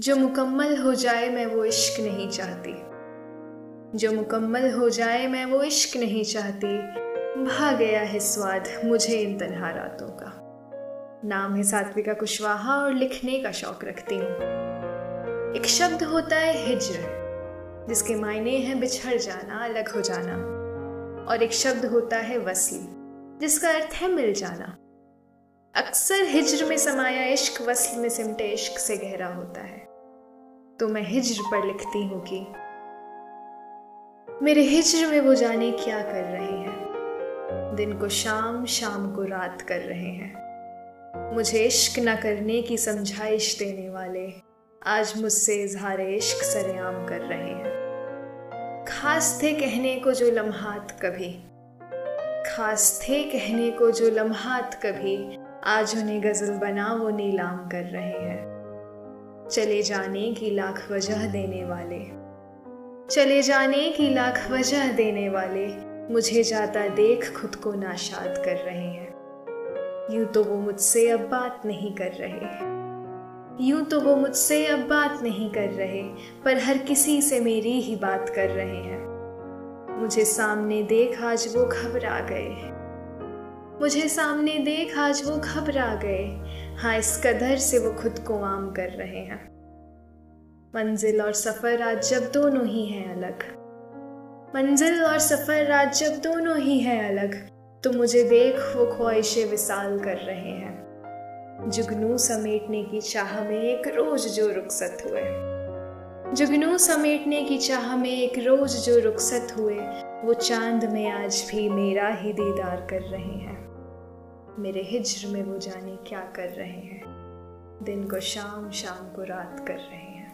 जो मुकम्मल हो जाए मैं वो इश्क नहीं चाहती। जो मुकम्मल हो जाए मैं वो इश्क नहीं चाहती। भा गया है स्वाद मुझे इन तनहा रातों का। नाम है सात्विका कुशवाहा और लिखने का शौक रखती हूँ। एक शब्द होता है हिजर, जिसके मायने हैं बिछड़ जाना, अलग हो जाना। और एक शब्द होता है वसी जिसका अर्थ है मिल जाना। अक्सर हिजर में समाया इश्क, वसल में सिमटे इश्क से गहरा होता है। तो मैं हिजर पर लिखती हूँ कि मेरे हिज्र में वो जाने क्या कर रहे हैं। दिन को शाम शाम को रात कर रहे हैं। मुझे इश्क न करने की समझाइश देने वाले आज मुझसे इजहार इश्क सरेआम कर रहे हैं। खास थे कहने को जो लम्हात कभी। खास थे कहने को जो लम्हात कभी। आज उन्हें गज़ल बना वो नीलाम कर रहे हैं। चले जाने की लाख वजह देने वाले। चले जाने की लाख वजह देने वाले मुझे जाता देख खुद को नाशाद कर रहे हैं। यूँ तो वो मुझसे अब बात नहीं कर रहे। यूँ तो वो मुझसे अब बात नहीं कर रहे, पर हर किसी से मेरी ही बात कर रहे हैं। मुझे सामने देख आज वो घबरा गए। मुझे सामने देख आज वो घबरा गए। हाँ इस कदर से वो खुद को आम कर रहे हैं। मंजिल और सफ़र आज जब दोनों ही हैं अलग। मंजिल और सफ़र आज जब दोनों ही हैं अलग तो मुझे देख वो ख्वाहिश विसाल कर रहे हैं। जुगनू समेटने की चाह में एक रोज जो रुखसत हुए। जुगनू समेटने की चाह में एक रोज जो रुखसत हुए, वो चाँद में आज भी मेरा ही दीदार कर रहे हैं। मेरे हिज्र में वो जाने क्या कर रहे हैं। दिन को शाम शाम को रात कर रहे हैं।